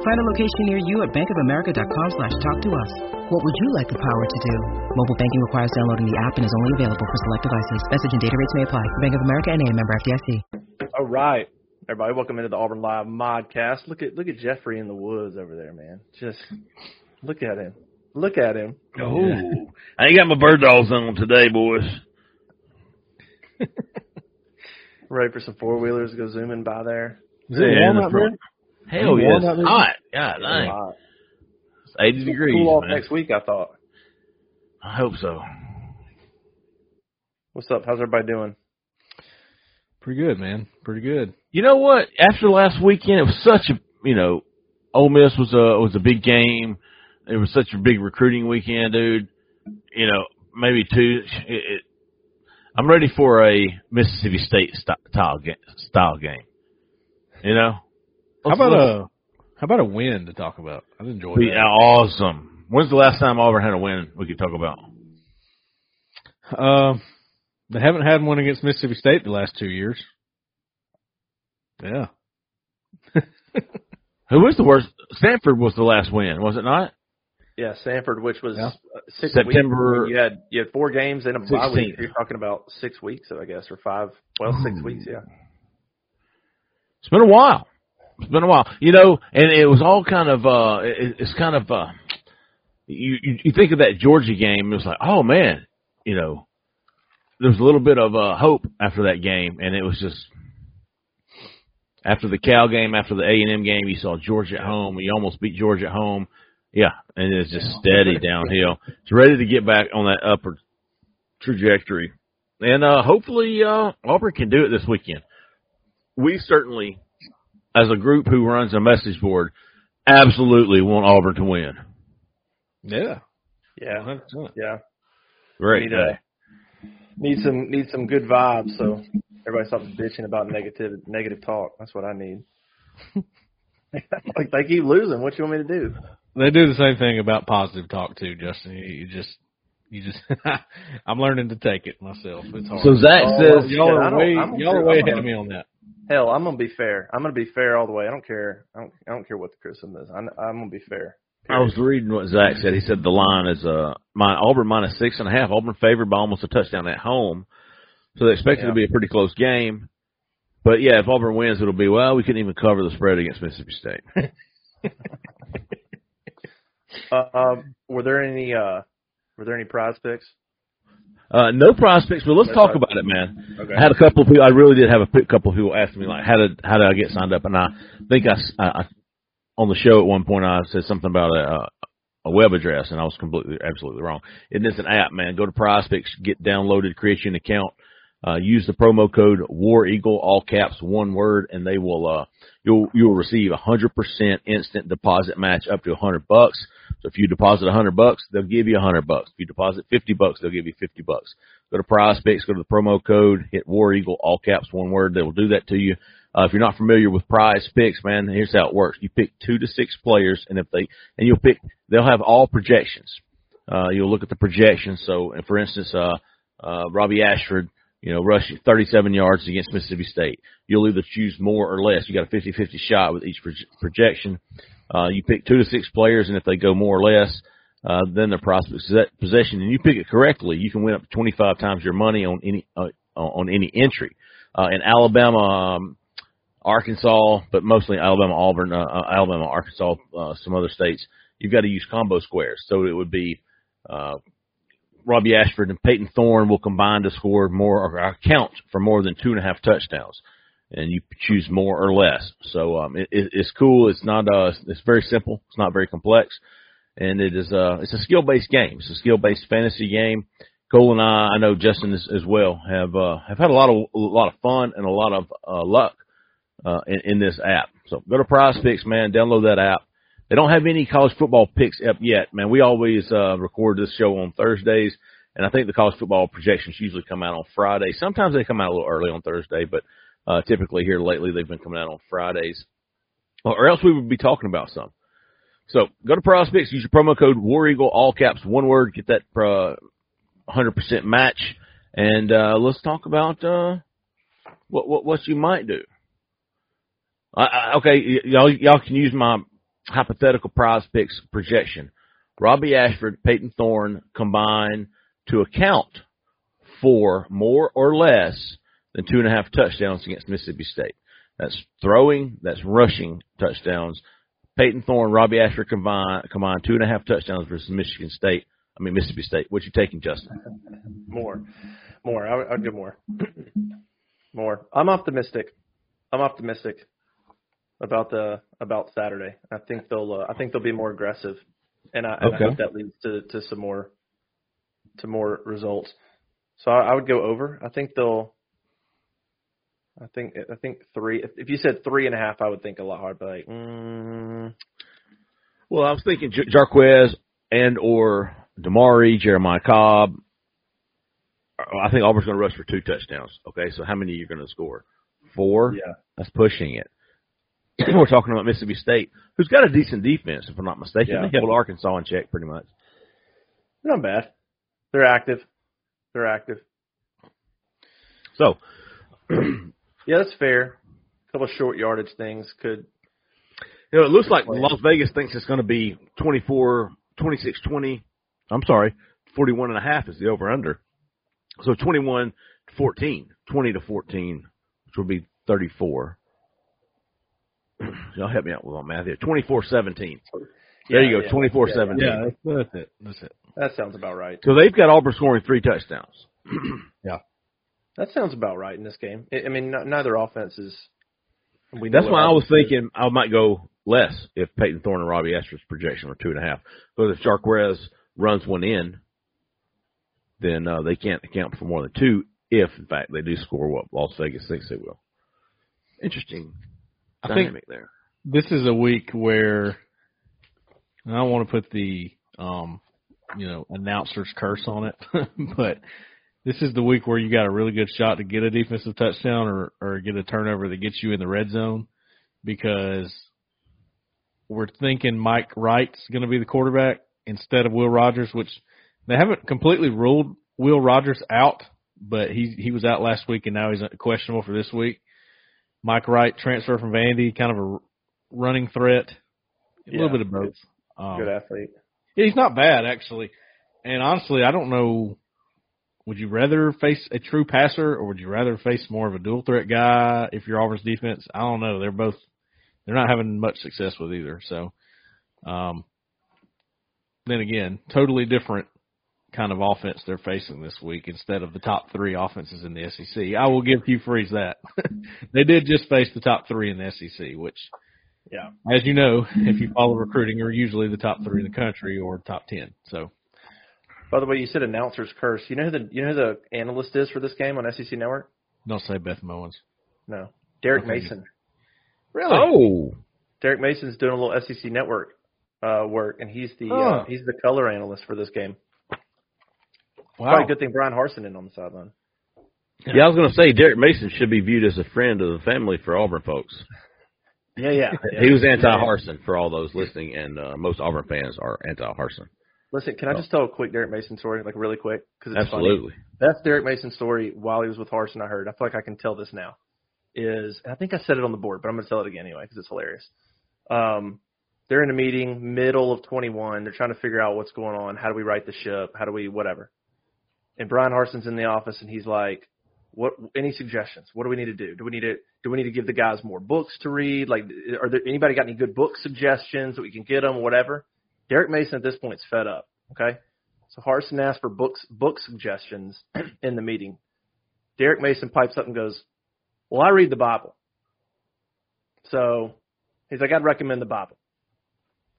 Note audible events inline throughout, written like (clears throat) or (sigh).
Find a location near you at bankofamerica.com slash talk to us. What would you like the power to do? Mobile banking requires downloading the app and is only available for select devices. Message and data rates may apply. Bank of America and a member FDIC. All right. Everybody, welcome into the Auburn Live Modcast. Look at look at Jeffrey in the woods over there, man. Just look at him. Look at him. Oh, I ain't got my bird dogs on today, boys. (laughs) Ready for some four wheelers to go zooming by there. Is it warm the out front- there? Hell Is it yes, warm out hot. God It's dang, hot. it's eighty degrees. Cool off man. next week, I thought. I hope so. What's up? How's everybody doing? Pretty good, man. Pretty good. You know what? After last weekend, it was such a you know, Ole Miss was a was a big game. It was such a big recruiting weekend, dude. You know, maybe two. It, it, I'm ready for a Mississippi State style. Style game. You know, How about a how about a win to talk about? I'd enjoy Be that. awesome. When's the last time Auburn had a win we could talk about? Um, they haven't had one against Mississippi State the last two years. Yeah. (laughs) Who was the worst? Samford was the last win, was it not? Yeah, Samford, which was Yeah. uh, six September- Weeks. You had you had four games in a bye week. You're talking about six weeks, I guess, or five. Well, six weeks. Yeah. It's been a while. It's been a while. You know, and it was all kind of uh it, it's kind of uh you, you you think of that Georgia game, it was like, oh man, you know, there was a little bit of uh hope after that game and it was just after the Cal game, after the A and M game, you saw Georgia at home, you almost beat Georgia at home. Yeah, and it's just steady downhill. It's ready to get back on that upward trajectory. And uh hopefully uh Auburn can do it this weekend we certainly, as a group who runs a message board, absolutely want Auburn to win. Yeah. Yeah. 100%. Yeah. Great Need, uh, need some need some good vibes, so everybody stops bitching about negative negative talk. That's what I need. like (laughs) they keep losing. What you want me to do? They do the same thing about positive talk too, Justin. You, you just you just (laughs) I'm learning to take it myself. It's hard. So Zach Oh, says, y'all I are way y'all are way I'm- ahead of me on that. Hell, I'm gonna be fair. I'm gonna be fair all the way. I don't care. I don't. I don't care what the criticism is. I'm, I'm gonna be fair. I was reading what Zach said. He said the line is uh my Auburn minus six and a half. Auburn favored by almost a touchdown at home, so they expect it to be a pretty close game. But yeah, if Auburn wins, it'll be well. We couldn't even cover the spread against Mississippi State. (laughs) (laughs) Uh, um, were there any? Uh, were there any prize picks? Uh, no prospects, but let's talk about it, man. Okay. I had a couple of people. I really did have a couple of people ask me like, how did how did I get signed up? And I think I, s- I- I- on the show at one point I said something about a, a web address, and I was completely absolutely wrong. It is an app, man. Go to Prize Picks, get downloaded, create you an account. Uh, use the promo code War Eagle, all caps, one word, and they will uh, you'll you'll receive a hundred percent instant deposit match up to a hundred bucks. So if you deposit a hundred bucks, they'll give you a hundred bucks. If you deposit fifty bucks, they'll give you fifty bucks. Go to Prize Picks, go to the promo code, hit War Eagle, all caps, one word. They will do that to you. Uh, if you're not familiar with Prize Picks, man, here's how it works. You pick two to six players, and if they and you'll pick, they'll have all projections. Uh, you'll look at the projections. So, and for instance, uh, uh, Robbie Ashford, you know, rushing 37 yards against Mississippi State. You'll either choose more or less. You got a 50-50 shot with each proj- projection. Uh, you pick two to six players, and if they go more or less, uh, then the prospect possession, and you pick it correctly, you can win up to 25 times your money on any uh, on any entry. Uh, in Alabama, um, Arkansas, but mostly Alabama, Auburn, uh, uh, Alabama, Arkansas, uh, some other states, you've got to use combo squares. So it would be uh, Robbie Ashford and Payton Thorne will combine to score more or account for more than two and a half touchdowns, and you choose more or less. So um, it, it, it's cool. It's not. Uh, it's very simple. It's not very complex, and it is. Uh, it's a skill based game. It's a skill based fantasy game. Cole and I, I know Justin as, as well, have uh, have had a lot of a lot of fun and a lot of uh, luck uh, in, in this app. So go to Prize Picks, man. Download that app. They don't have any college football picks up yet, man. We always uh, record this show on Thursdays, and I think the college football projections usually come out on Friday. Sometimes they come out a little early on Thursday, but Uh, typically here lately, they've been coming out on Fridays, or else we would be talking about some. So go to Prize Picks, use your promo code War Eagle, all caps, one word, get that uh, 100% match, and uh, let's talk about uh, what, what what you might do. I, I, okay, y- y'all y'all can use my hypothetical Prize Picks projection. Robbie Ashford, Payton Thorne combine to account for more or less than two and a half touchdowns against Mississippi State. That's throwing, that's rushing touchdowns. Payton Thorne, Robbie Ashford combined combined two and a half touchdowns versus Michigan State. I mean Mississippi State. What you taking, Justin? (laughs) More, more. I would, I'd go more, (clears throat) more. I'm optimistic. I'm optimistic about the about Saturday. I think they'll uh, I think they'll be more aggressive, and I, and I hope that leads to to some more to more results. So I, I would go over. I think they'll. I think I think three. If, you said three and a half, I would think a lot harder. But like, mm, Well, I was thinking J- Jarquez and or Damari, Jeremiah Cobb. I think Auburn's going to rush for two touchdowns. Okay, so how many are you going to score? Four. yeah, That's pushing it. (clears throat) We're talking about Mississippi State, who's got a decent defense, if I'm not mistaken. Yeah. They held Arkansas in check pretty much. not bad. They're active. They're active. So, (clears throat) Yeah, that's fair. A couple of short yardage things could. you know, it looks like Las Vegas thinks it's going to be 24, 26, 20. I'm sorry, 41 and a half is the over under. So 21 to 14, 20 to 14, which would be 34. (clears throat) Y'all help me out with my math here. 24 17. There you go, Yeah, 24 yeah, 17. Yeah, that's, that's it. That's it. That sounds about right. So they've got Auburn scoring three touchdowns. (clears throat) That sounds about right in this game. I I mean, n- neither offense is. We That's why I was thinking I might go less if Payton Thorne and Robbie Ashford's projection were two and a half. But if Jarquez runs one in, then uh, they can't account for more than two. If in fact they do score what Las Vegas thinks they will. Interesting I think there. this is a week where and I don't want to put the um you know announcer's curse on it, (laughs) but this is the week where you got a really good shot to get a defensive touchdown or or get a turnover that gets you in the red zone because we're thinking Mike Wright's going to be the quarterback instead of Will Rogers, which they haven't completely ruled Will Rogers out, but he he was out last week and now he's questionable for this week. Mike Wright transfer from Vandy, kind of a running threat, a Yeah, little bit of both. Um, Good athlete. yeah, he's not bad actually. And honestly, I don't know. Would you rather face a true passer, or would you rather face more of a dual threat guy? If you're Auburn's defense, I don't know. They're both they're not having much success with either. So, um, then again, totally different kind of offense they're facing this week instead of the top three offenses in the SEC. I will give Hugh Freeze that. (laughs) they did just face the top three in the SEC, which Yeah. as you know, if you follow recruiting, are usually the top three in the country or top ten. So By the way, you said announcer's curse. You know who the you know who the analyst is for this game on SEC Network? don't say Beth Mowins. No, Derek Okay. Mason. Really? Oh, Derek Mason's doing a little SEC Network uh, work, and he's the Huh. uh, he's the color analyst for this game. Wow. Probably a good thing Bryan Harsin in on the sideline. yeah. I was going to say Derek Mason should be viewed as a friend of the family for Auburn folks. Yeah, yeah. (laughs) He was anti Harsin for all those listening, and uh, most Auburn fans are anti Harsin. Listen, can I just tell a quick Derek Mason story, like really quick? Because it's funny. Absolutely. That's Derek Mason's story while he was with Harsin. I heard. I feel like I can tell this now. Is and I think I said it on the board, but I'm going to tell it again anyway because it's hilarious. Um, they're in a meeting, middle of 21. They're trying to figure out what's going on. How do we right the ship? How do we whatever? And Bryan Harsin's in the office, and he's like, "What? Any suggestions? What do we need to do? Do we need to do we need to give the guys more books to read? Like, are there anybody got any good book suggestions that we can get them? Whatever." Derek Mason at this point is fed up. Okay, so Harsin asked for books book suggestions (clears throat) in the meeting. Derek Mason pipes up and goes, "Well, I read the Bible." So he's like, "I'd recommend the Bible."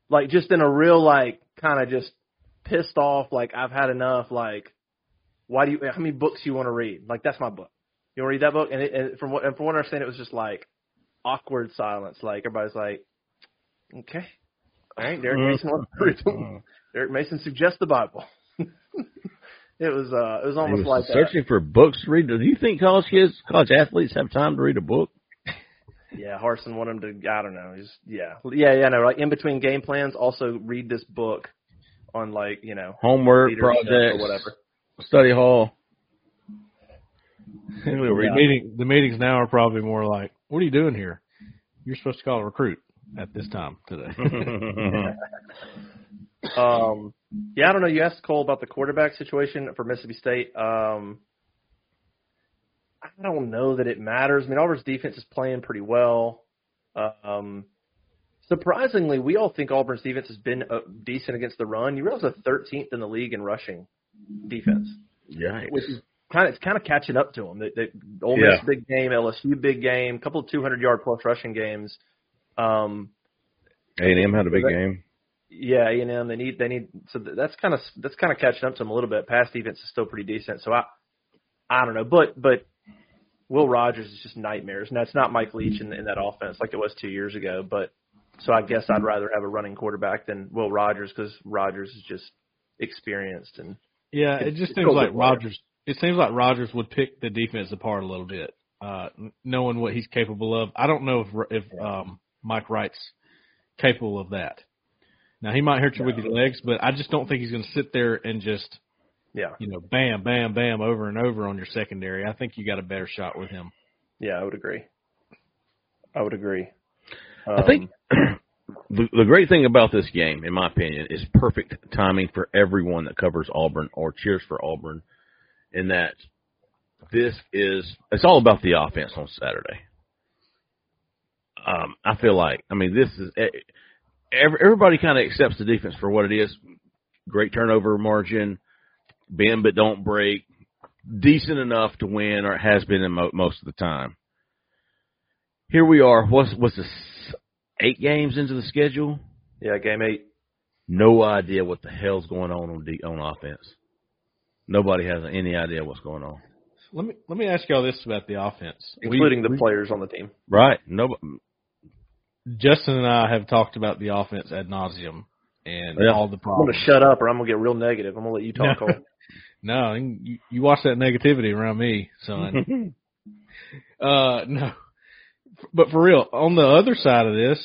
Like just in a real like kind of just pissed off, like I've had enough. Like, why do you? How many books you want to read? Like that's my book. You want to read that book? And, it, and from what and from what I understand, it was just like awkward silence. Like everybody's like, "Okay, right." Derek Mason wants to read. Derek Mason suggests the Bible. (laughs) It was uh, it was almost was like that. searching for books to read. Do you think college kids, college athletes, have time to read a book? Yeah, Harsin wanted him to. I don't know. He's yeah, yeah, yeah. No, like in between game plans, also read this book on like you know Homework, leadership projects, or whatever. study hall. the, Yeah. meeting, the meetings now are probably more like, "What are you doing here? You're supposed to call a recruit at this time today." (laughs) Um, yeah, I don't know. You asked Cole about the quarterback situation for Mississippi State. Um, I don't know that it matters. I mean, Auburn's defense is playing pretty well. Um, surprisingly, we all think Auburn's defense has been uh, decent against the run. You realize they're 13th in the league in rushing defense, Yeah, which is kind of it's kind of catching up to them. They, they, Ole Miss Yeah. big game, LSU big game, couple of 200 yard plus rushing games. Um, A&M had a big That- game. yeah, A and M. They need they need so that's kind of that's kind of catching up to them a little bit. Pass defense is still pretty decent. So I I don't know, but but Will Rogers is just nightmares. Now it's not Mike Leach in, in that offense like it was two years ago. But so I guess I'd rather have a running quarterback than Will Rogers because Rogers is just experienced and Yeah, it just seems like. Rogers. It seems like Rogers would pick the defense apart a little bit, uh, knowing what he's capable of. I don't know if if um, Mike Wright's capable of that. Now he might hurt you with his legs, but I just don't think he's going to sit there and just yeah you know bam, bam, bam over and over on your secondary. I think you got a better shot with him. yeah I would agree. I would agree. I think um, (clears throat) the, the great thing about this game, in my opinion, is perfect timing for everyone that covers Auburn or cheers for Auburn. In that this is it's all about the offense on Saturday. Um, I feel like I mean this is every, everybody kind of accepts the defense for what it is. Great turnover margin, bend but don't break, decent enough to win, or has been in mo- most of the time. Here we are. What's what's this? Eight games into the schedule. yeah game eight. No idea what the hell's going on on, de- on offense. Nobody has any idea what's going on. Let me let me ask y'all this about the offense, We- including the we- players on the team. Right? No. Justin and I have talked about the offense ad nauseum and Yeah. all the problems. I'm gonna shut up or I'm gonna get real negative. I'm gonna let you talk. (laughs) No. No, you, you watch that negativity around me, son. (laughs) uh, no, but for real, on the other side of this,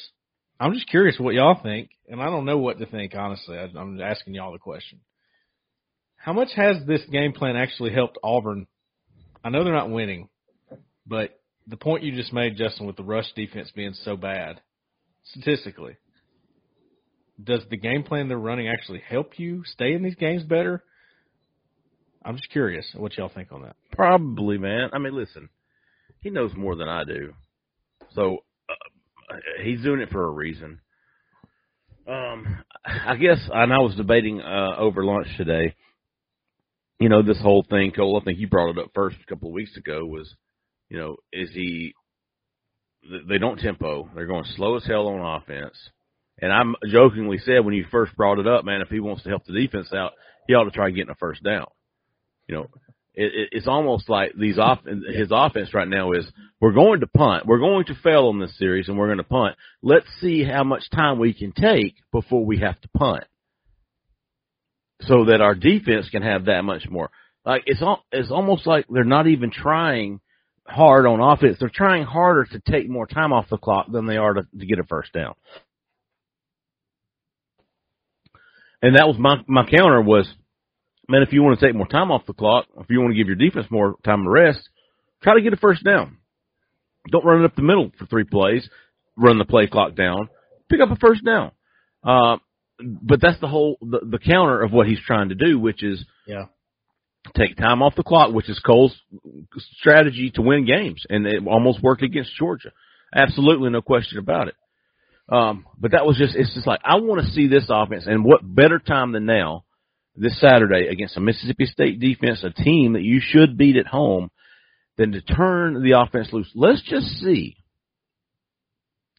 I'm just curious what y'all think, and I don't know what to think honestly. I, I'm asking y'all the question. How much has this game plan actually helped Auburn? I know they're not winning, but the point you just made, Justin, with the rush defense being so bad, statistically, does the game plan they're running actually help you stay in these games better? I'm just curious what y'all think on that. Probably, man. I mean, listen, he knows more than I do, so uh, he's doing it for a reason. Um, I guess, and I was debating uh, over lunch today. You know, this whole thing, Cole. I think you brought it up first a couple of weeks ago. Was, you know, is he? They don't tempo. They're going slow as hell on offense. And I'm jokingly said when you first brought it up, man, if he wants to help the defense out, he ought to try getting a first down. You know, it, it, it's almost like these off his offense right now is we're going to punt, we're going to fail on this series, and we're going to punt. Let's see how much time we can take before we have to punt, so that our defense can have that much more. Like it's al- it's almost like they're not even trying hard on offense; they're trying harder to take more time off the clock than they are to, to get a first down. And that was my my counter was man, if you want to take more time off the clock, if you want to give your defense more time to rest, try to get a first down. Don't run it up the middle for three plays. Run the play clock down. Pick up a first down. Uh, but that's the whole the, the counter of what he's trying to do, which is Yeah. Take time off the clock, which is Cole's strategy to win games, and it almost worked against Georgia. Absolutely, no question about it. Um, but that was just it's just like I want to see this offense, and what better time than now this Saturday against a Mississippi State defense, a team that you should beat at home, than to turn the offense loose. Let's just see.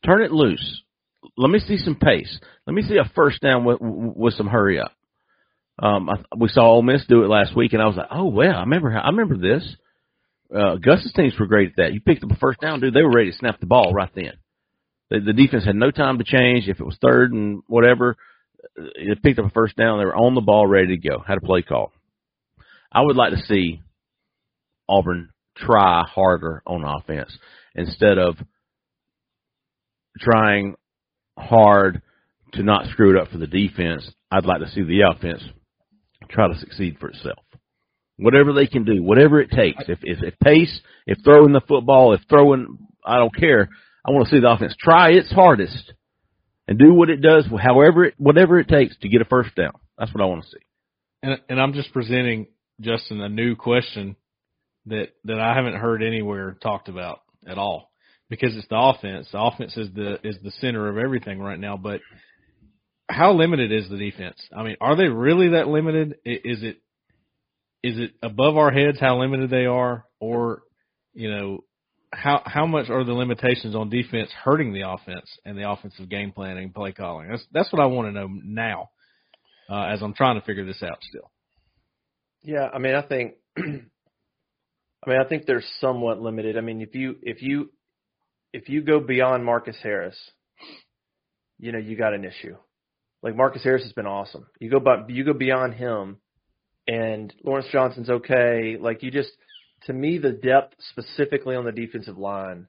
Turn it loose. Let me see some pace. Let me see a first down with, with some hurry up. Um, I, we saw Ole Miss do it last week, and I was like, "Oh well, I remember. I remember this." Uh, Gus's teams were great at that. You picked up a first down, dude. They were ready to snap the ball right then. The, the defense had no time to change. If it was third and whatever, they picked up a first down. They were on the ball, ready to go. Had a play call. I would like to see Auburn try harder on offense instead of trying hard to not screw it up for the defense. I'd like to see the offense try to succeed for itself. Whatever they can do, whatever it takes. If if, if pace, if throwing the football, if throwing, I don't care. I want to see the offense try its hardest and do what it does, however it, whatever it takes to get a first down. That's what I want to see. And and I'm just presenting Justin a new question that that I haven't heard anywhere talked about at all because it's the offense. The offense is the is the center of everything right now. But how limited is the defense? I mean, are they really that limited? Is it is it above our heads how limited they are, or you know how how much are the limitations on defense hurting the offense and the offensive game planning, play calling? That's that's what I want to know now, uh, as I'm trying to figure this out still. Yeah, I mean, I think, (clears throat) I mean, I think they're somewhat limited. I mean, if you if you if you go beyond Marcus Harris, you know, you got an issue. Like Marcus Harris has been awesome. You go but you go beyond him, and Lawrence Johnson's okay. Like you just, to me, the depth specifically on the defensive line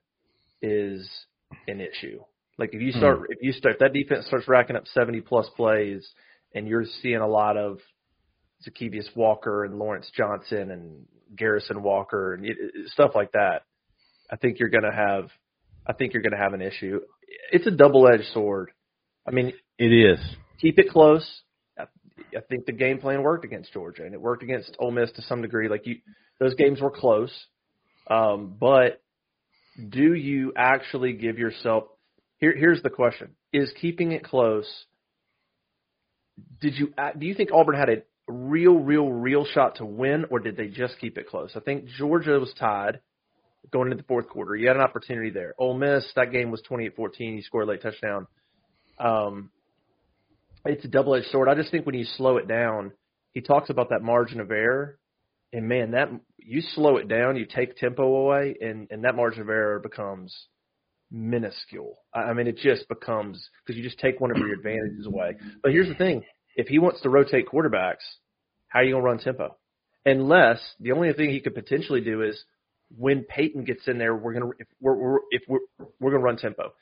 is an issue. Like if you start, hmm. if you start, if that defense starts racking up seventy plus plays, and you're seeing a lot of Zykeivous Walker and Lawrence Johnson and Garrison Walker and stuff like that, I think you're going to have, I think you're going to have an issue. It's a double edged sword. I mean, it is. Keep it close. I think the game plan worked against Georgia, and it worked against Ole Miss to some degree. Like you, those games were close, um, but do you actually give yourself? Here, here's the question: Is keeping it close? Did you do you think Auburn had a real, real, real shot to win, or did they just keep it close? I think Georgia was tied going into the fourth quarter. You had an opportunity there. Ole Miss, that game was 28-14. You scored a late touchdown. Um, it's a double-edged sword. I just think when you slow it down, he talks about that margin of error, and man, that you slow it down, you take tempo away, and and that margin of error becomes minuscule. I mean, it just becomes because you just take one of your (clears throat) advantages away. But here's the thing: if he wants to rotate quarterbacks, how are you going to run tempo? Unless the only thing he could potentially do is when Payton gets in there, we're gonna if we're, we're if we're we're gonna run tempo.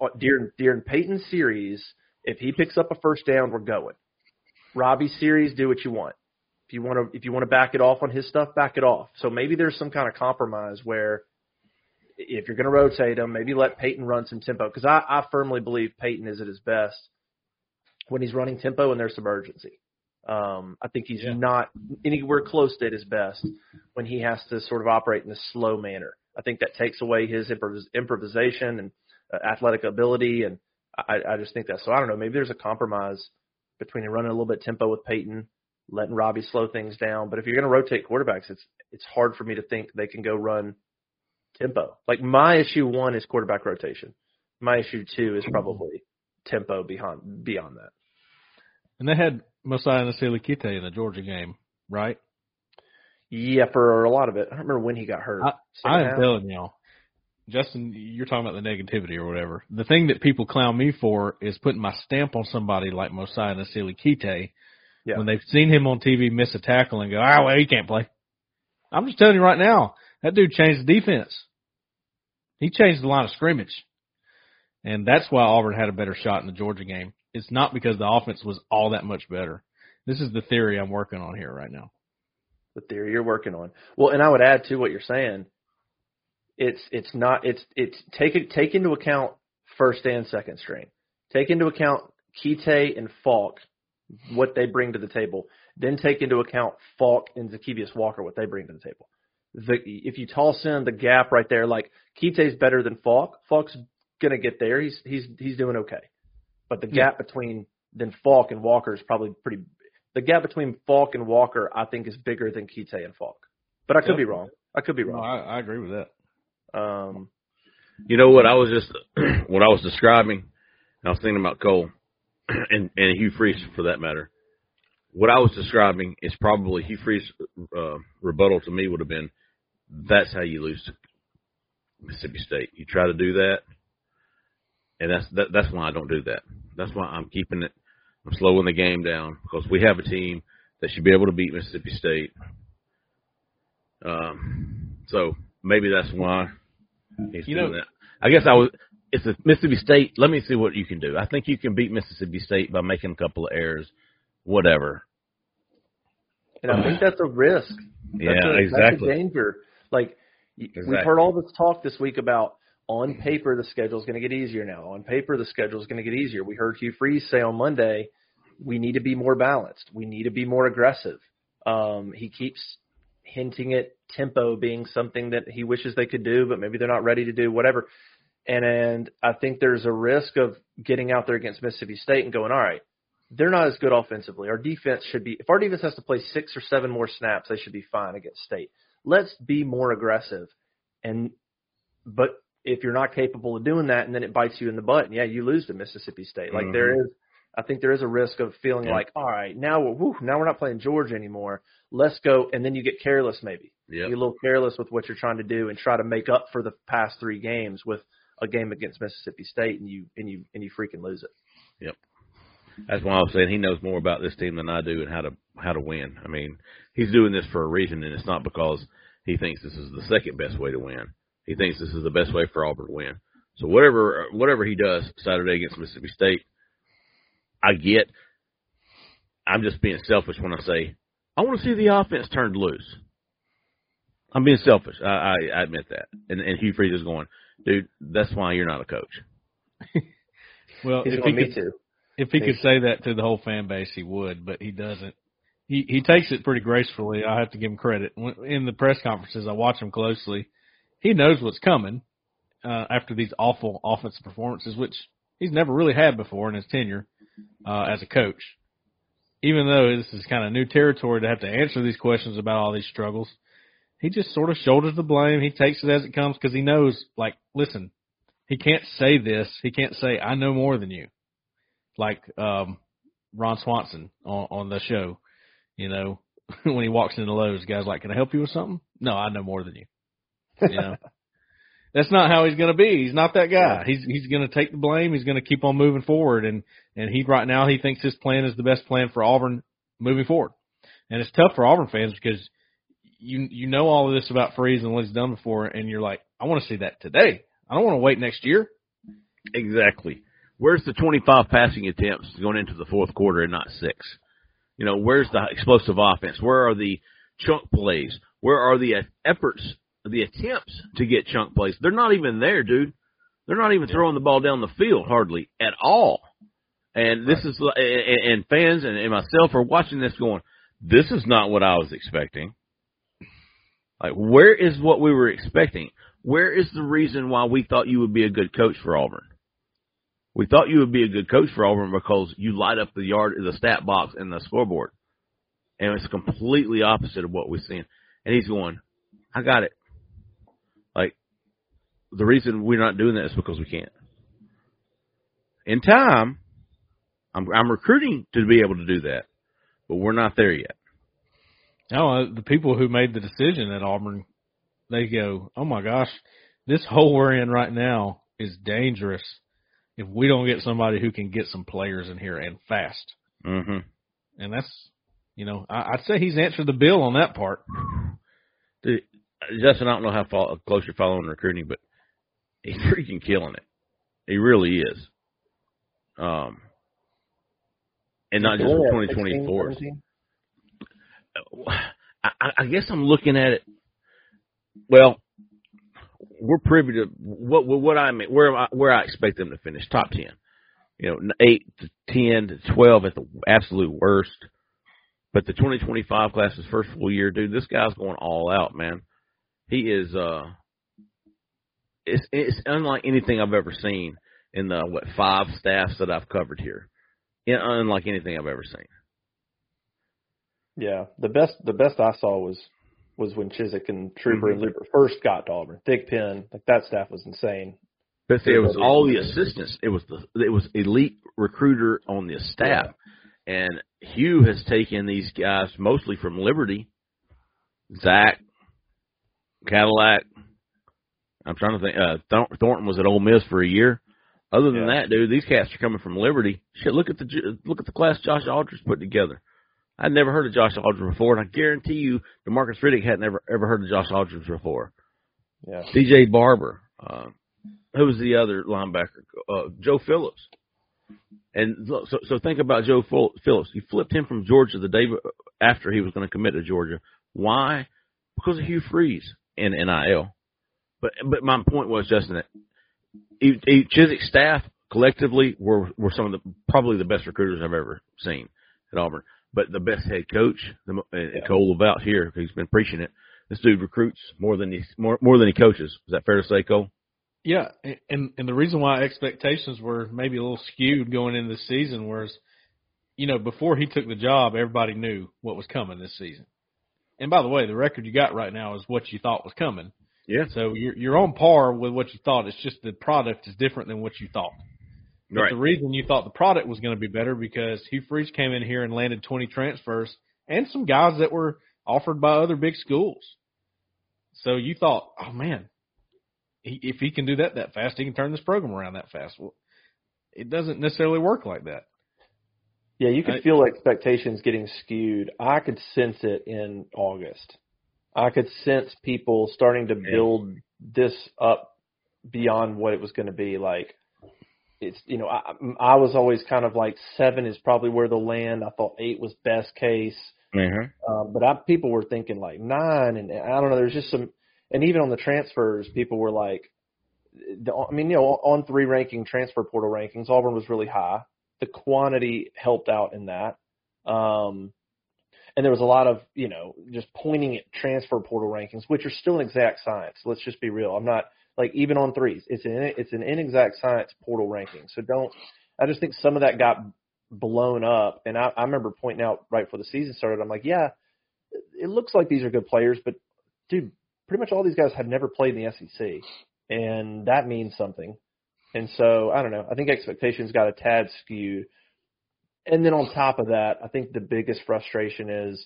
Uh, during during Payton's series, if he picks up a first down, we're going. Robbie's series, do what you want. If you want to if you want to back it off on his stuff, back it off. So maybe there's some kind of compromise where if you're going to rotate him, maybe let Payton run some tempo because I, I firmly believe Payton is at his best when he's running tempo and there's some urgency. Um, I think he's yeah. not anywhere close to at his best when he has to sort of operate in a slow manner. I think that takes away his improvis- improvisation and uh, athletic ability, and I, I just think that. So I don't know. Maybe there's a compromise between running a little bit tempo with Payton, letting Robbie slow things down. But if you're going to rotate quarterbacks, it's it's hard for me to think they can go run tempo. Like my issue one is quarterback rotation. My issue two is probably tempo beyond beyond that. And they had Mosiah Nasili in the Georgia game, right? Yeah, for a lot of it. I don't remember when he got hurt. I, I am telling y'all, Justin, you're talking about the negativity or whatever. The thing that people clown me for is putting my stamp on somebody like Mosiah Nasili yeah. when they've seen him on TV miss a tackle and go, ah, well, he can't play. I'm just telling you right now, that dude changed the defense. He changed the line of scrimmage. And that's why Auburn had a better shot in the Georgia game. It's not because the offense was all that much better. This is the theory I'm working on here right now. The theory you're working on. Well, and I would add to what you're saying. It's it's not it's it's take take into account first and second string. Take into account Kite and Faulk, what they bring to the table. Then take into account Faulk and Zykeivous Walker, what they bring to the table. The, if you toss in the gap right there, like Kite's better than Faulk, Faulk's gonna get there. He's he's he's doing okay. But the gap yeah. between then Faulk and Walker is probably pretty. The gap between Faulk and Walker, I think, is bigger than Kite and Faulk. But I could yep. be wrong. I could be wrong. No, I, I agree with that. Um, you know what I was just (clears throat) what I was describing. I was thinking about Cole (clears throat) and and Hugh Freeze for that matter. What I was describing is probably Hugh Freeze uh, rebuttal to me would have been, "That's how you lose to Mississippi State. You try to do that, and that's that, that's why I don't do that. That's why I'm keeping it. I'm slowing the game down because we have a team that should be able to beat Mississippi State. Um, so maybe that's why he's You doing know- that. I guess I was. It's a Mississippi State. Let me see what you can do. I think you can beat Mississippi State by making a couple of errors, whatever. And I think that's a risk. Yeah, That's a, exactly. That's a danger. Like y- we've heard all this talk this week about on paper the schedule is going to get easier now. On paper the schedule is going to get easier. We heard Hugh Freeze say on Monday, we need to be more balanced. We need to be more aggressive. Um, he keeps hinting at tempo being something that he wishes they could do, but maybe they're not ready to do whatever. And and I think there's a risk of getting out there against Mississippi State and going, all right, they're not as good offensively. Our defense should be if our defense has to play six or seven more snaps, they should be fine against State. Let's be more aggressive. And but if you're not capable of doing that and then it bites you in the butt, and yeah, you lose to Mississippi State. Like there mm-hmm. is I think there is a risk of feeling Yeah. like, all right, now we're whew, now we're not playing Georgia anymore. Let's go and then you get careless maybe. Yep. You're a little careless with what you're trying to do and try to make up for the past three games with a game against Mississippi State and you and you and you freaking lose it. Yep. That's why I was saying he knows more about this team than I do and how to how to win. I mean, he's doing this for a reason, and it's not because he thinks this is the second best way to win. He thinks this is the best way for Auburn to win. So whatever whatever he does Saturday against Mississippi State, I get. I'm just being selfish when I say I want to see the offense turned loose. I'm being selfish. I, I, I admit that. And, and Hugh Freeze is going, dude. That's why you're not a coach. (laughs) Well, He's if going he me could, too. if he could say that to the whole fan base, he would, but he doesn't. He he takes it pretty gracefully. I have to give him credit. In the press conferences, I watch him closely. He knows what's coming uh, after these awful offensive performances, which he's never really had before in his tenure uh, as a coach. Even though this is kind of new territory to have to answer these questions about all these struggles, he just sort of shoulders the blame. He takes it as it comes because he knows, like, listen, he can't say this. He can't say, I know more than you. Like um, Ron Swanson on, on the show, you know, (laughs) when he walks into Lowe's, guy's like, Can I help you with something? No, I know more than you. You know, that's not how he's going to be. He's not that guy. He's he's going to take the blame. He's going to keep on moving forward, and and he right now he thinks his plan is the best plan for Auburn moving forward. And it's tough for Auburn fans because you you know all of this about Freeze and what he's done before, and you're like, I want to see that today. I don't want to wait next year. Exactly. Where's the 25 passing attempts going into the fourth quarter and not six? You know, where's the explosive offense? Where are the chunk plays? Where are the efforts, the attempts to get chunk plays? They're not even there, dude. They're not even throwing the ball down the field hardly at all. And this is, uh, and and fans and and myself are watching this going, this is not what I was expecting. Like, where is what we were expecting? Where is the reason why we thought you would be a good coach for Auburn? We thought you would be a good coach for Auburn because you light up the yard, the stat box, and the scoreboard, and it's completely opposite of what we're seeing. And he's going, "I got it." The reason we're not doing that is because we can't. In time, I'm I'm recruiting to be able to do that, but we're not there yet. No, uh, the people who made the decision at Auburn, they go, "Oh my gosh, this hole we're in right now is dangerous. If we don't get somebody who can get some players in here and fast." Mm-hmm. And that's, you know, I, I'd say he's answered the bill on that part. Dude, Justin, I don't know how close you're following recruiting, but he's (laughs) freaking killing it. He really is. Um, and not just for 2024. I, I- I guess I'm looking at it. Well, we're privy to what what, what I mean, where I, where I expect them to finish top ten. You know, eight to ten to twelve at the absolute worst. But the 2025 class is first full year, dude. This guy's going all out, man. He is. uh It's it's unlike anything I've ever seen in the what five staffs that I've covered here. Yeah, unlike anything I've ever seen. Yeah, the best the best I saw was was when Chizik and Trooper and mm-hmm. Luper first got to Auburn. Thick Pen, like that staff was insane. But see, it was all the assistants. It was the it was elite recruiter on the staff, and Hugh has taken these guys mostly from Liberty, Zach, Cadillac. I'm trying to think. Uh, Thor- Thornton was at Ole Miss for a year. Other than Yeah. that, dude, these cats are coming from Liberty. Shit, look at the look at the class Josh Aldridge put together. I'd never heard of Josh Aldridge before, and I guarantee you, Demarcus Riddick hadn't ever ever heard of Josh Aldridge before. Yeah. DJ Barber, uh, who was the other linebacker? Uh, Joe Phillips. And so, so think about Joe Phillips. You flipped him from Georgia the day after he was going to commit to Georgia. Why? Because of Hugh Freeze in NIL. But but my point was Justin that Chizik's staff collectively were were some of the probably the best recruiters I've ever seen at Auburn. But the best head coach, the, and yeah. Cole about here, he's been preaching it. This dude recruits more than he more more than he coaches. Is that fair to say, Cole? Yeah, and and the reason why expectations were maybe a little skewed going into the season was, you know, before he took the job, everybody knew what was coming this season. And by the way, the record you got right now is what you thought was coming. Yeah. So you're you're on par with what you thought. It's just the product is different than what you thought. But right. the reason you thought the product was going to be better because Hugh Freeze came in here and landed 20 transfers and some guys that were offered by other big schools. So you thought, oh man, he, if he can do that that fast, he can turn this program around that fast. Well, it doesn't necessarily work like that. Yeah, you could I, feel expectations getting skewed. I could sense it in August. I could sense people starting to build this up beyond what it was going to be. Like it's, you know, I, I was always kind of like seven is probably where they'll land. I thought eight was best case. Mm-hmm. Um, but I, people were thinking like nine, and I don't know. There's just some and even on the transfers, people were like, the, I mean, you know, On3 ranking transfer portal rankings, Auburn was really high. The quantity helped out in that. Um, and there was a lot of, you know, just pointing at transfer portal rankings, which are still an exact science. Let's just be real. I'm not like even on threes, it's an it's an inexact science portal ranking. So don't. I just think some of that got blown up, and I, I remember pointing out right before the season started. I'm like, yeah, it looks like these are good players, but dude, pretty much all these guys have never played in the SEC, and that means something. And so I don't know. I think expectations got a tad skewed. And then on top of that, I think the biggest frustration is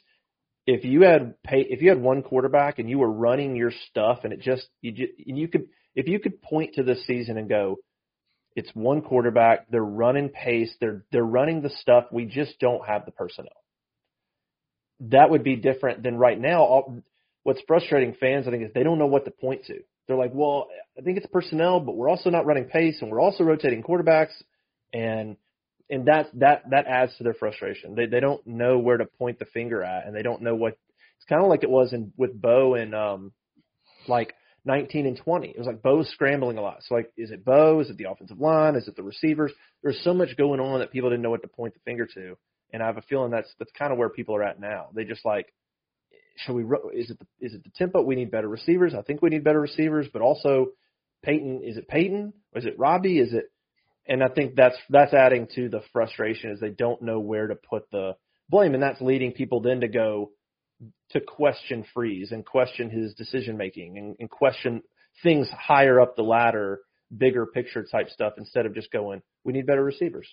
if you had pay if you had one quarterback and you were running your stuff and it just you just, you could if you could point to this season and go, it's one quarterback, they're running pace, they're they're running the stuff, we just don't have the personnel. That would be different than right now. All, what's frustrating fans, I think, is they don't know what to point to. They're like, well, I think it's personnel, but we're also not running pace, and we're also rotating quarterbacks, and and that that that adds to their frustration. They they don't know where to point the finger at, and they don't know what. It's kind of like it was in with Bo and um, like 19 and 20. It was like Bo's scrambling a lot. So like, is it Bo? Is it the offensive line? Is it the receivers? There's so much going on that people didn't know what to point the finger to, and I have a feeling that's that's kind of where people are at now. They just like should we is it the, is it the tempo? We need better receivers. I think we need better receivers, but also Payton. Is it Payton? Is it Robbie? Is it? And I think that's that's adding to the frustration is they don't know where to put the blame, and that's leading people then to go to question Freeze and question his decision making and, and question things higher up the ladder, bigger picture type stuff instead of just going, we need better receivers.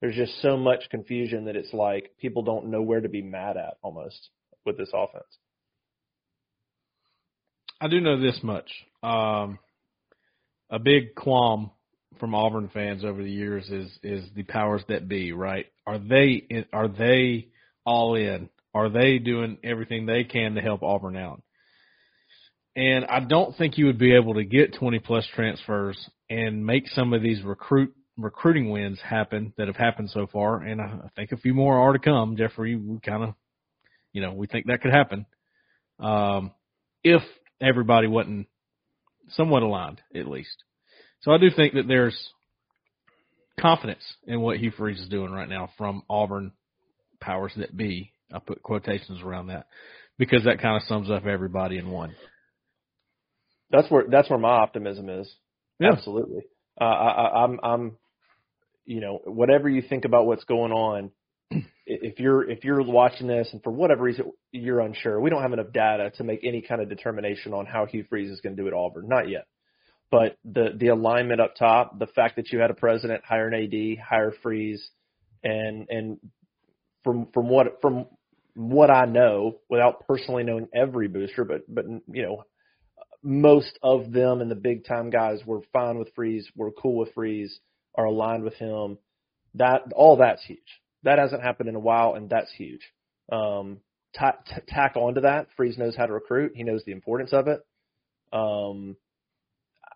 There's just so much confusion that it's like people don't know where to be mad at almost with this offense. I do know this much. Um, a big qualm from Auburn fans over the years is is the powers that be. Right? Are they are they all in? Are they doing everything they can to help Auburn out? And I don't think you would be able to get 20 plus transfers and make some of these recruit recruiting wins happen that have happened so far. And I think a few more are to come. Jeffrey, we kind of you know, we think that could happen um, if everybody wasn't somewhat aligned, at least. So I do think that there's confidence in what Hugh Freeze is doing right now from Auburn powers that be. I put quotations around that because that kind of sums up everybody in one. That's where that's where my optimism is. Yeah. Absolutely. Uh, I, I'm I'm you know whatever you think about what's going on, (clears throat) if you're if you're watching this and for whatever reason you're unsure, we don't have enough data to make any kind of determination on how Hugh Freeze is going to do at Auburn. Not yet. But the the alignment up top, the fact that you had a president hire an AD, hire Freeze, and and from from what from what I know, without personally knowing every booster, but but you know, most of them and the big time guys were fine with Freeze, were cool with Freeze, are aligned with him. That all that's huge. That hasn't happened in a while, and that's huge. Um, ta- t- tack onto that, Freeze knows how to recruit. He knows the importance of it. Um,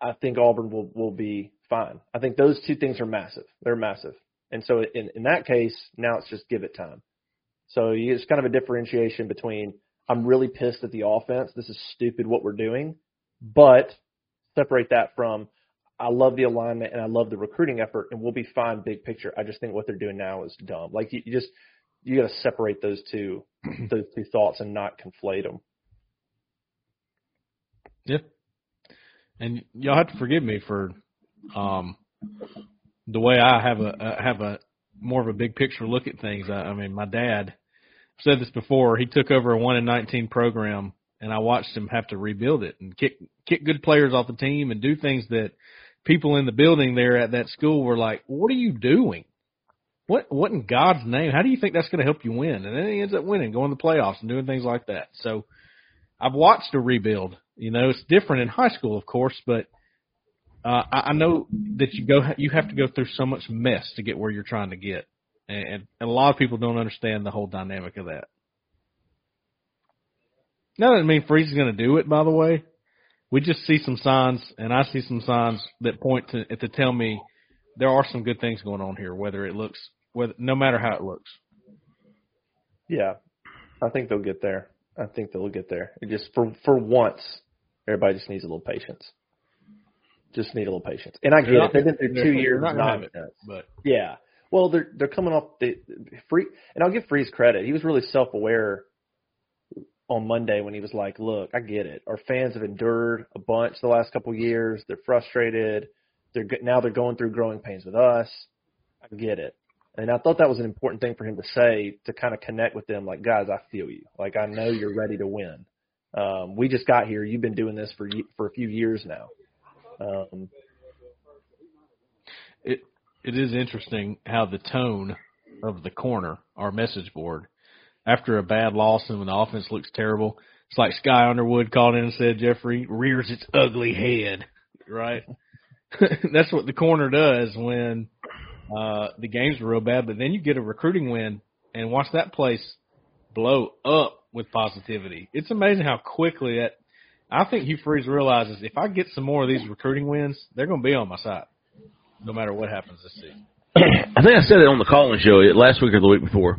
I think Auburn will will be fine. I think those two things are massive. They're massive. And so in in that case, now it's just give it time. So you- it's kind of a differentiation between I'm really pissed at the offense. This is stupid what we're doing, but separate that from I love the alignment and I love the recruiting effort and we'll be fine big picture. I just think what they're doing now is dumb. Like you, you just you got to separate those two (clears throat) those two thoughts and not conflate them. Yeah. And y'all have to forgive me for um the way I have a uh, have a more of a big picture look at things. I, I mean, my dad said this before. He took over a one in nineteen program, and I watched him have to rebuild it and kick kick good players off the team and do things that people in the building there at that school were like, "What are you doing? What what in God's name? How do you think that's going to help you win?" And then he ends up winning, going to the playoffs and doing things like that. So I've watched a rebuild. You know, it's different in high school, of course, but uh, I, I know that you go you have to go through so much mess to get where you're trying to get, and, and a lot of people don't understand the whole dynamic of that. That doesn't mean Freeze is going to do it. By the way, we just see some signs, and I see some signs that point to to tell me there are some good things going on here. Whether it looks, whether no matter how it looks. Yeah, I think they'll get there. I think they'll get there. It just for for once, everybody just needs a little patience. Just need a little patience. And I get it. They've been through two years not have it. But Yeah. Well, they're they're coming off the free, and I'll give Freeze credit. He was really self aware on Monday when he was like, "Look, I get it. Our fans have endured a bunch the last couple of years. They're frustrated. They're now they're going through growing pains with us. I get it." And I thought that was an important thing for him to say to kind of connect with them. Like, guys, I feel you. Like, I know you're ready to win. Um, we just got here. You've been doing this for for a few years now. Um, it it is interesting how the tone of the corner, our message board, after a bad loss and when the offense looks terrible, it's like Sky Underwood called in and said Jeffrey rears its ugly head. Right? (laughs) That's what the corner does when uh the games are real bad, but then you get a recruiting win and watch that place blow up with positivity. It's amazing how quickly that I think Hugh Freeze realizes if I get some more of these recruiting wins, they're going to be on my side, no matter what happens this season. (clears throat) I think I said it on the call-in show last week or the week before.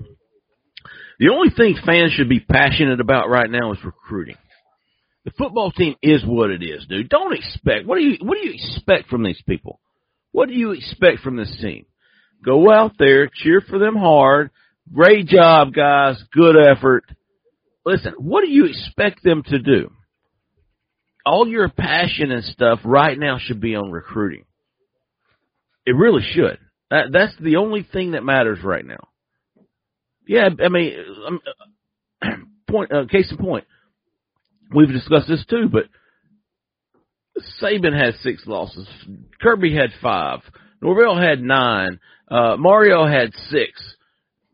The only thing fans should be passionate about right now is recruiting. The football team is what it is, dude. Don't expect what do you what do you expect from these people? What do you expect from this team? Go out there, cheer for them hard. Great job, guys. Good effort. Listen, what do you expect them to do? All your passion and stuff right now should be on recruiting. It really should. That, that's the only thing that matters right now. Yeah, I mean, um, (clears throat) point uh, case in point, we've discussed this too, but Saban had six losses. Kirby had five. Norvell had nine. Uh, Mario had six.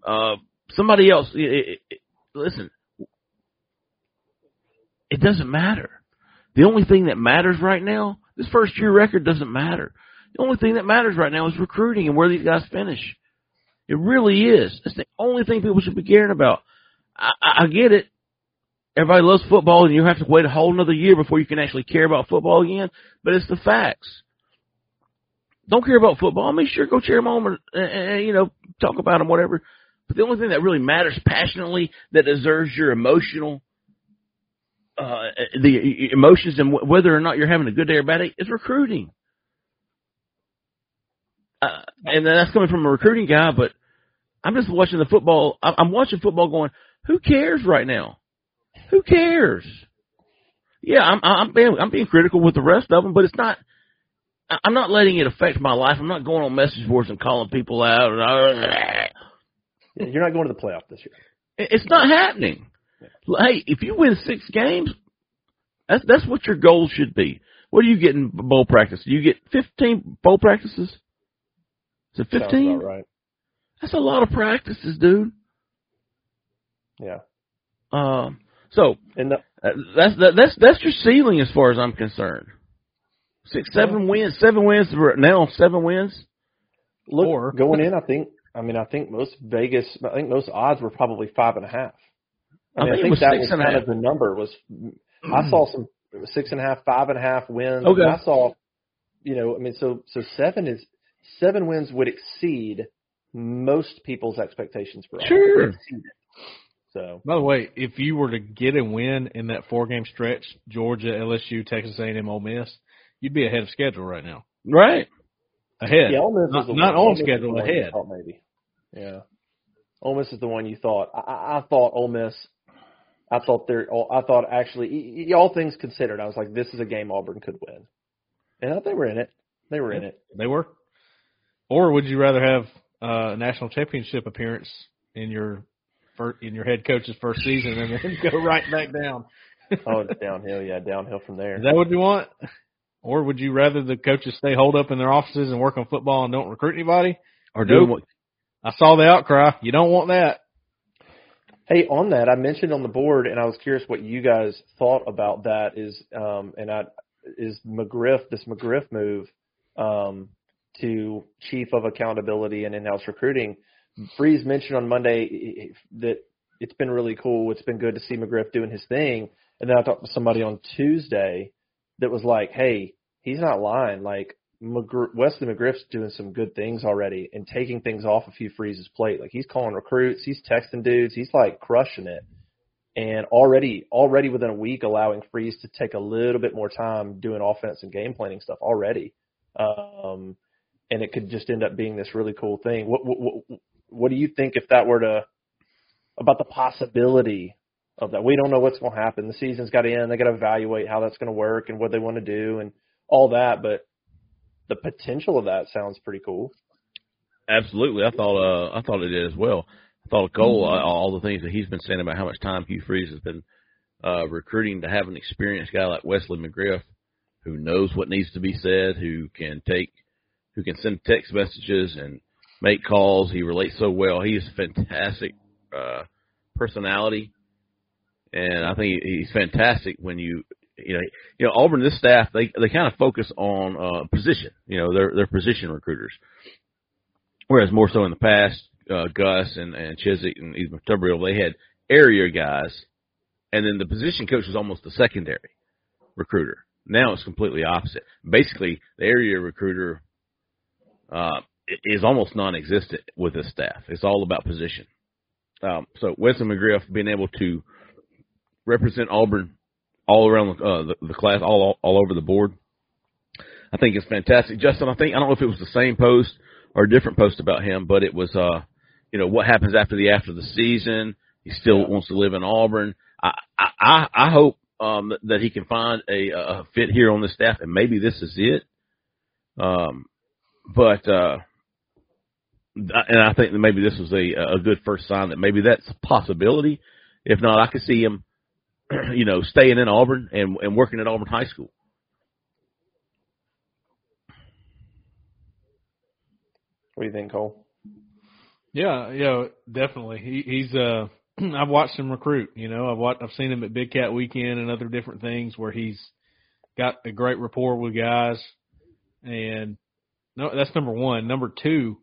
Uh, somebody else. It, it, it, listen, it doesn't matter. The only thing that matters right now, this first year record doesn't matter. The only thing that matters right now is recruiting and where these guys finish. It really is. That's the only thing people should be caring about. I, I, I get it. Everybody loves football, and you have to wait a whole another year before you can actually care about football again. But it's the facts. Don't care about football. I mean, sure, go cheer them on, and, and you know, talk about them, whatever. But the only thing that really matters passionately, that deserves your emotional, uh, the emotions, and whether or not you're having a good day or bad day, is recruiting. Uh, and that's coming from a recruiting guy, but I'm just watching the football. I'm watching football going, who cares right now? Who cares? Yeah, I'm, I'm being, I'm being critical with the rest of them, but it's not, I'm not letting it affect my life. I'm not going on message boards and calling people out. And, you're not going to the playoff this year. It's not happening. Hey, if you win six games, that's, that's what your goal should be. What do you get in bowl practice? Do you get 15 bowl practices? Is it 15? right. That's a lot of practices, dude. Yeah. Um. So and the, uh, that's that, that's that's your ceiling as far as I'm concerned. Six, seven yeah. wins, seven wins now. Seven wins. Look, or, going in, I think. I mean, I think most Vegas. I think most odds were probably five and a half. I, mean, I think it think was that six was kind of the number. Was I saw some six and a half, five and a half wins. Okay. And I saw, you know, I mean, so so seven is seven wins would exceed most people's expectations for Auburn. Sure. Would exceed it. So By the way, if you were to get a win in that four game stretch, Georgia, LSU, Texas A&M, Ole Miss, you'd be ahead of schedule right now. Right. Ahead. yeah, Ole Miss not is not on schedule, the one you ahead. maybe. Yeah. Ole Miss is the one you thought. I, I I thought Ole Miss. I thought they're. I thought actually, y- y- all things considered, I was like, this is a game Auburn could win, and they were in it. They were in it. They were. Or would you rather have uh, a national championship appearance in your in your head coach's first season and then go right back down? Oh, it's (laughs) downhill. Yeah, downhill from there. Is that what you want? Or would you rather the coaches stay holed up in their offices and work on football and don't recruit anybody? Or doing Nope. what I saw the outcry. You don't want that. Hey, on that, I mentioned on the board, and I was curious what you guys thought about that. Is um, and I is McGriff this McGriff move um, to chief of accountability and in-house recruiting. Freeze mentioned on Monday that it's been really cool. It's been good to see McGriff doing his thing. And then I talked to somebody on Tuesday that was like, "Hey, he's not lying. Like McGr- Wesley McGriff's doing some good things already and taking things off a few Freeze's plate. Like he's calling recruits, he's texting dudes, he's like crushing it. And already, already within a week, allowing Freeze to take a little bit more time doing offense and game planning stuff already. Um, and it could just end up being this really cool thing. What, what, what, what do you think if that were to about the possibility of that? We don't know what's going to happen. The season's got to end. They got to evaluate how that's going to work and what they want to do and all that. But the potential of that sounds pretty cool. Absolutely, I thought uh, I thought it did as well. I thought Cole, uh, all the things that he's been saying about how much time Hugh Freeze has been uh, recruiting to have an experienced guy like Wesley McGriff, who knows what needs to be said, who can take, who can send text messages and make calls. He relates so well. He is a fantastic uh, personality, and I think he's fantastic when you. You know, you know Auburn. This staff they they kind of focus on uh, position. You know, they're they're position recruiters. Whereas more so in the past, uh, Gus and, and Chizik and even Tuberville, they had area guys, and then the position coach was almost the secondary recruiter. Now it's completely opposite. Basically, the area recruiter uh, is almost non-existent with this staff. It's all about position. Um, so Wesley McGriff being able to represent Auburn all around the, uh, the, the class, all all over the board, I think it's fantastic. Justin, I think I don't know if it was the same post or a different post about him, but it was uh, you know, what happens after the after the season. He still Yeah. wants to live in Auburn. I I I hope um that, that he can find a, a fit here on the staff, and maybe this is it. Um, but uh, and I think that maybe this was a a good first sign that maybe that's a possibility. If not, I could see him, (clears throat) you know, staying in Auburn and and working at Auburn High School. What do you think, Cole? Yeah, yeah, definitely. He, he's uh, (clears throat) I've watched him recruit. You know, I've watched, I've seen him at Big Cat Weekend and other different things where he's got a great rapport with guys. And no, that's number one. Number two,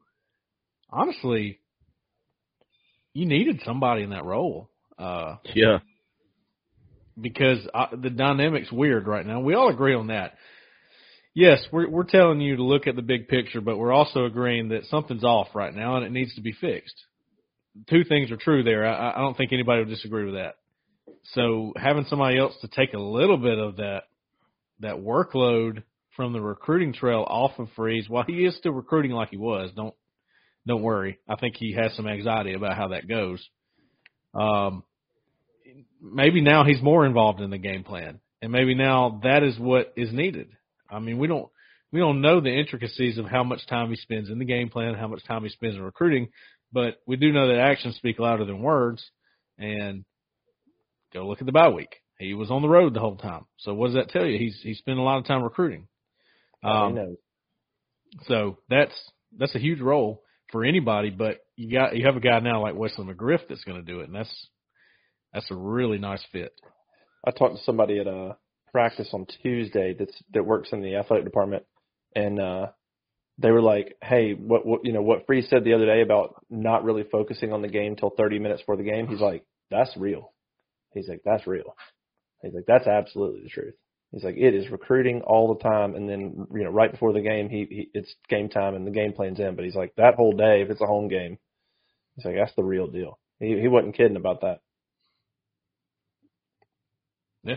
honestly, you needed somebody in that role. Uh, Yeah, because I, the dynamic's weird right now. We all agree on that. Yes, we're we're telling you to look at the big picture, but we're also agreeing that something's off right now and it needs to be fixed. Two things are true there. I, I don't think anybody would disagree with that. So having somebody else to take a little bit of that that workload from the recruiting trail off of Freeze, while he is still recruiting like he was, don't don't worry. I think he has some anxiety about how that goes. Um, maybe now he's more involved in the game plan, and maybe now that is what is needed. I mean, we don't we don't know the intricacies of how much time he spends in the game plan, how much time he spends in recruiting, but we do know that actions speak louder than words. And go look at the bye week; he was on the road the whole time. So what does that tell you? He's he spent a lot of time recruiting. I Um, so that's that's a huge role for anybody, but you got you have a guy now like Wesley McGriff that's going to do it, and that's that's a really nice fit. I talked to somebody at a practice on Tuesday that's that works in the athletic department, and uh, they were like, "Hey, what what you know what Freeze said the other day about not really focusing on the game till 30 minutes before the game." He's like, "That's real. He's like, that's real. He's like, that's absolutely the truth. He's like, it is recruiting all the time, and then you know, right before the game, he, he it's game time and the game plan's in. But he's like, that whole day, if it's a home game, he's like, that's the real deal. He he wasn't kidding about that. Yeah,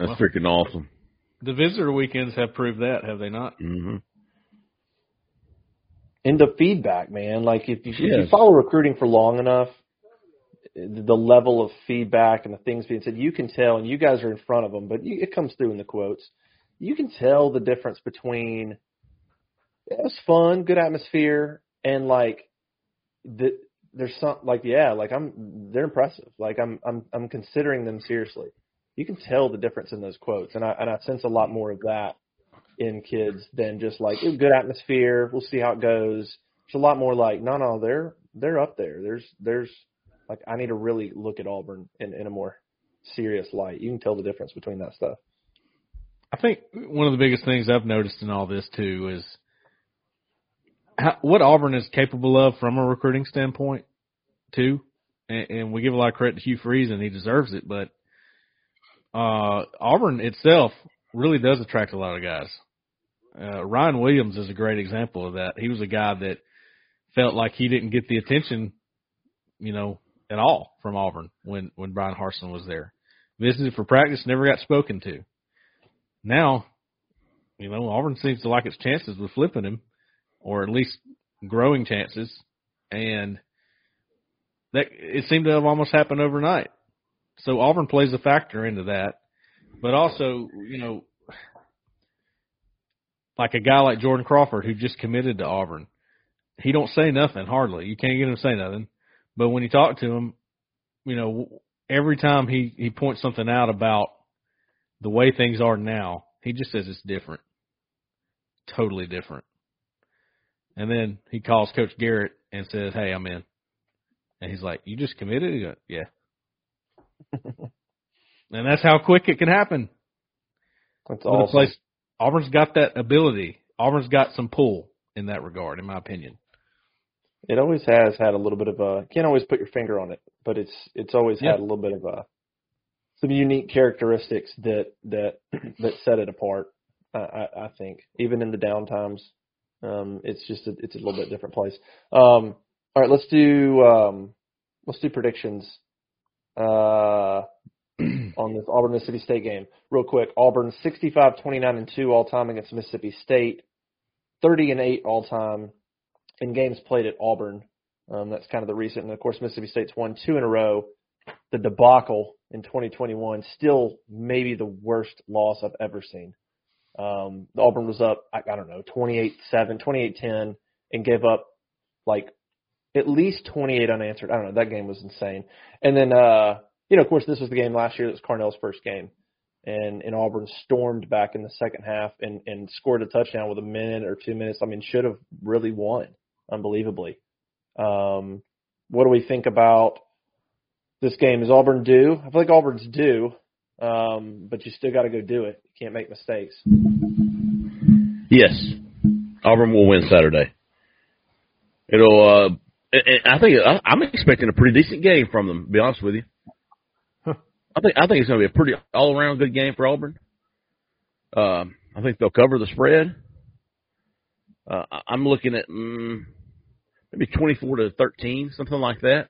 That's Well- freaking awesome. the visitor weekends have proved that, have they not? hmm And the feedback, man. Like if you, if you follow recruiting for long enough, the level of feedback and the things being said, you can tell, and you guys are in front of them, but you, it comes through in the quotes. You can tell the difference between it was fun, good atmosphere, and like the, there's some like yeah, like I'm they're impressive. Like I'm I'm I'm considering them seriously. You can tell the difference in those quotes, and I and I sense a lot more of that in kids than just like good atmosphere. We'll see how it goes. It's a lot more like no, no, they're they're up there. There's there's like I need to really look at Auburn in in a more serious light. You can tell the difference between that stuff. I think one of the biggest things I've noticed in all this too is how, what Auburn is capable of from a recruiting standpoint, too. And, and we give a lot of credit to Hugh Freeze, and he deserves it. But uh, Auburn itself really does attract a lot of guys. Uh, Ryan Williams is a great example of that. He was a guy that felt like he didn't get the attention, you know, at all from Auburn when when Bryan Harsin was there. Visited for practice, never got spoken to now, you know, Auburn seems to like its chances with flipping him, or at least growing chances, and that it seemed to have almost happened overnight. So Auburn plays a factor into that, but also, you know, like a guy like Jordan Crawford who just committed to Auburn, he don't say nothing hardly. You can't get him to say nothing, but when you talk to him, you know, every time he he points something out about the way things are now, he just says it's different. Totally different. And then he calls Coach Garrett and says, Hey, I'm in. And he's like, You just committed? He goes, Yeah. (laughs) and that's how quick it can happen. That's awesome. place Auburn's got that ability. Auburn's got some pull in that regard, in my opinion. It always has had a little bit of a. Can't always put your finger on it, but it's it's always Yeah. had a little bit of a some unique characteristics that that (clears throat) that set it apart. I, I, I think even in the down times, um, it's just a, it's a little bit different place. Um, all right, let's do um, let's do predictions uh, (clears throat) on this Auburn Mississippi State game real quick. Auburn 65, 29 and two all time against Mississippi State, 30 and eight all time in games played at Auburn. Um, that's kind of the recent, and of course Mississippi State's won two in a row. The debacle in 2021 still maybe the worst loss I've ever seen. Um, Auburn was up, I, I don't know, 28-7, 28-10, and gave up like at least 28 unanswered. I don't know. That game was insane. And then, uh, you know, of course, this was the game last year that was Carnell's first game. And, and Auburn stormed back in the second half and, and scored a touchdown with a minute or two minutes. I mean, should have really won unbelievably. Um, what do we think about this game? Is Auburn due? I feel like Auburn's due, um, but you still got to go do it. You can't make mistakes. Yes, Auburn will win Saturday. It'll. Uh, and- and I think I- I'm expecting a pretty decent game from them. To be honest with you, I think I think it's going to be a pretty all around good game for Auburn. Um, I think they'll cover the spread. Uh, I- I'm looking at mm, maybe 24 to 13, something like that.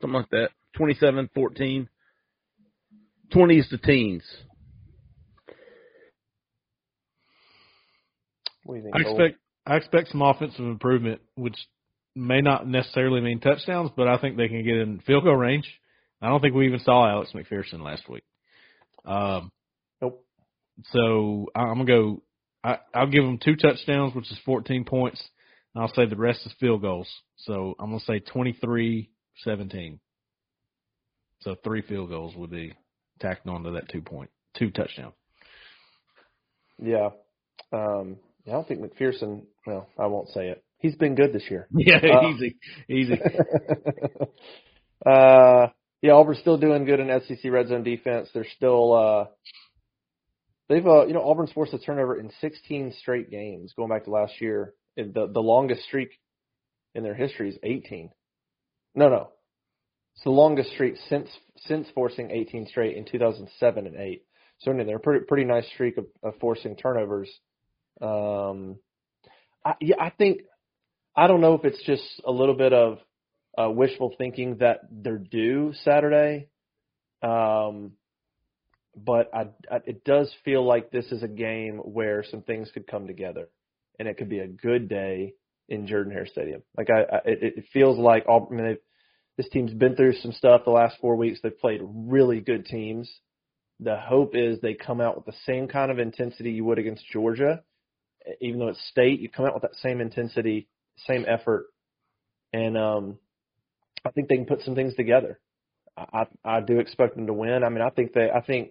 Something like that. 27, 14. 20s to teens. What do you think? I expect I expect some offensive improvement, which may not necessarily mean touchdowns, but I think they can get in field goal range. I don't think we even saw Alex McPherson last week. Um, Nope. so I'm gonna go. I, I'll give them two touchdowns, which is 14 points. And I'll say the rest is field goals. So I'm gonna say 23-17. So three field goals would be tacked onto that two point, two touchdown. Yeah. Um, I don't think McPherson. Well, I won't say it. He's been good this year. (laughs) Yeah, Uh, easy, (laughs) easy. uh, yeah, Auburn's still doing good in SEC red zone defense. They're still uh, they've uh, you know Auburn's forced a turnover in 16 straight games going back to last year. And the the longest streak in their history is 18. No, no, It's the longest streak since since forcing 18 straight in 2007 and 8. So anyway, they're a pretty pretty nice streak of, of forcing turnovers. Um, I, yeah, I think I don't know if it's just a little bit of uh, wishful thinking that they're due Saturday, um, but I, I, it does feel like this is a game where some things could come together, and it could be a good day in Jordan Hare Stadium. Like I, I it, it feels like all. I mean, this team's been through some stuff the last four weeks. They've played really good teams. The hope is they come out with the same kind of intensity you would against Georgia, even though it's state. You come out with that same intensity, same effort, and um, I think they can put some things together. I, I do expect them to win. I mean, I think they, I think,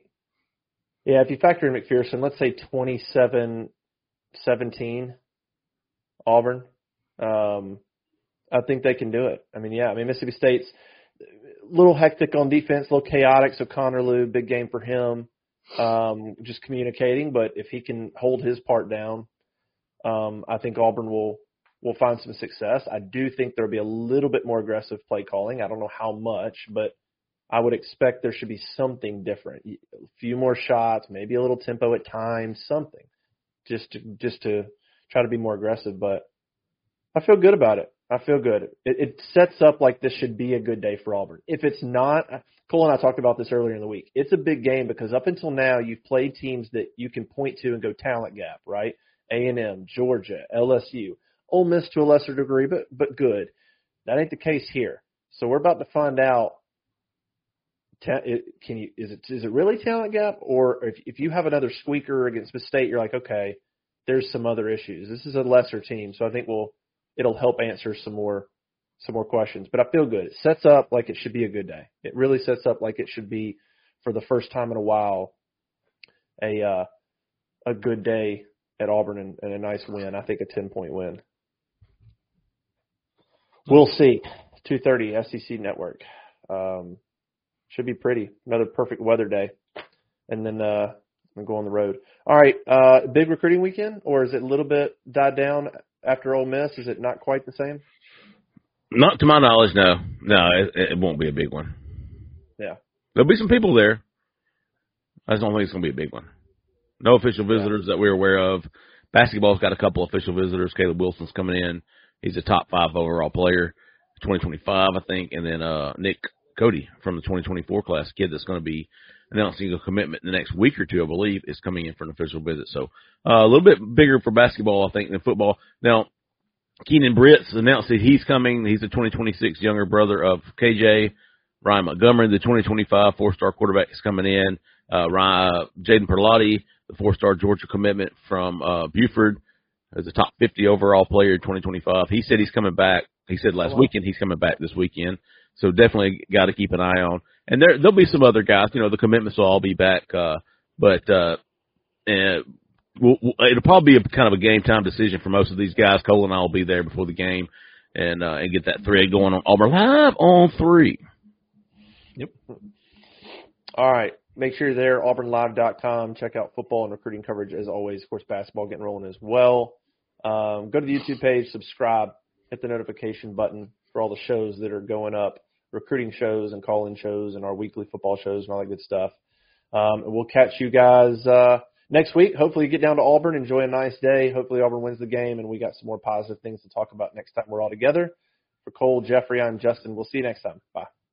yeah, if you factor in McPherson, let's say 27 17 Auburn, um, I think they can do it. I mean, yeah, I mean, Mississippi State's a little hectic on defense, a little chaotic. So Connor Lew, big game for him, um, just communicating. But if he can hold his part down, um, I think Auburn will will find some success. I do think there'll be a little bit more aggressive play calling. I don't know how much, but I would expect there should be something different. A few more shots, maybe a little tempo at times, something, just to just to try to be more aggressive. But I feel good about it. I feel good. It, it sets up like this should be a good day for Auburn. If it's not, Cole and I talked about this earlier in the week. It's a big game because up until now you've played teams that you can point to and go talent gap, right? A and M, Georgia, LSU. Ole Miss to a lesser degree, but but good. That ain't the case here. So we're about to find out. Can you is it is it really talent gap, or if if you have another squeaker against the state, you're like, okay, there's some other issues. This is a lesser team, so I think we'll it'll help answer some more some more questions. But I feel good. It sets up like it should be a good day. It really sets up like it should be for the first time in a while a uh, a good day at Auburn and, and a nice win. I think a ten point win. We'll see. 2:30 SEC Network. Um, should be pretty. Another perfect weather day, and then uh, go on the road. All right, uh, big recruiting weekend, or is it a little bit died down after Ole Miss? Is it not quite the same? Not to my knowledge, no. No, it, it won't be a big one. Yeah, there'll be some people there. I just don't think it's going to be a big one. No official visitors yeah. that we're aware of. Basketball's got a couple official visitors. Caleb Wilson's coming in. He's a top five overall player, 2025, I think. And then uh, Nick Cody from the 2024 class, kid that's going to be announcing a commitment in the next week or two, I believe, is coming in for an official visit. So uh, a little bit bigger for basketball, I think, than football. Now, Keenan Britts announced that he's coming. He's the 2026 younger brother of KJ. Ryan Montgomery, the 2025 four-star quarterback, is coming in. Uh, Ryan, uh, Jaden Perlotte, the four-star Georgia commitment from uh, Buford, as a top 50 overall player in 2025. He said he's coming back. He said last weekend he's coming back this weekend. So definitely got to keep an eye on. And there there'll be some other guys. You know, the commitments will all be back. Uh, but uh, and we'll, we'll, it'll probably be a kind of a game time decision for most of these guys. Cole and I will be there before the game and uh, and get that thread going on Auburn live On3. Yep. All right. Make sure you're there, auburnlive.com. Check out football and recruiting coverage as always. Of course, basketball getting rolling as well. Um, go to the YouTube page, subscribe, hit the notification button for all the shows that are going up, recruiting shows and call-in shows and our weekly football shows and all that good stuff. Um, we'll catch you guys uh, next week. Hopefully, you get down to Auburn, enjoy a nice day. Hopefully, Auburn wins the game, and we got some more positive things to talk about next time we're all together. For Cole, Jeffrey, I'm Justin. We'll see you next time. Bye.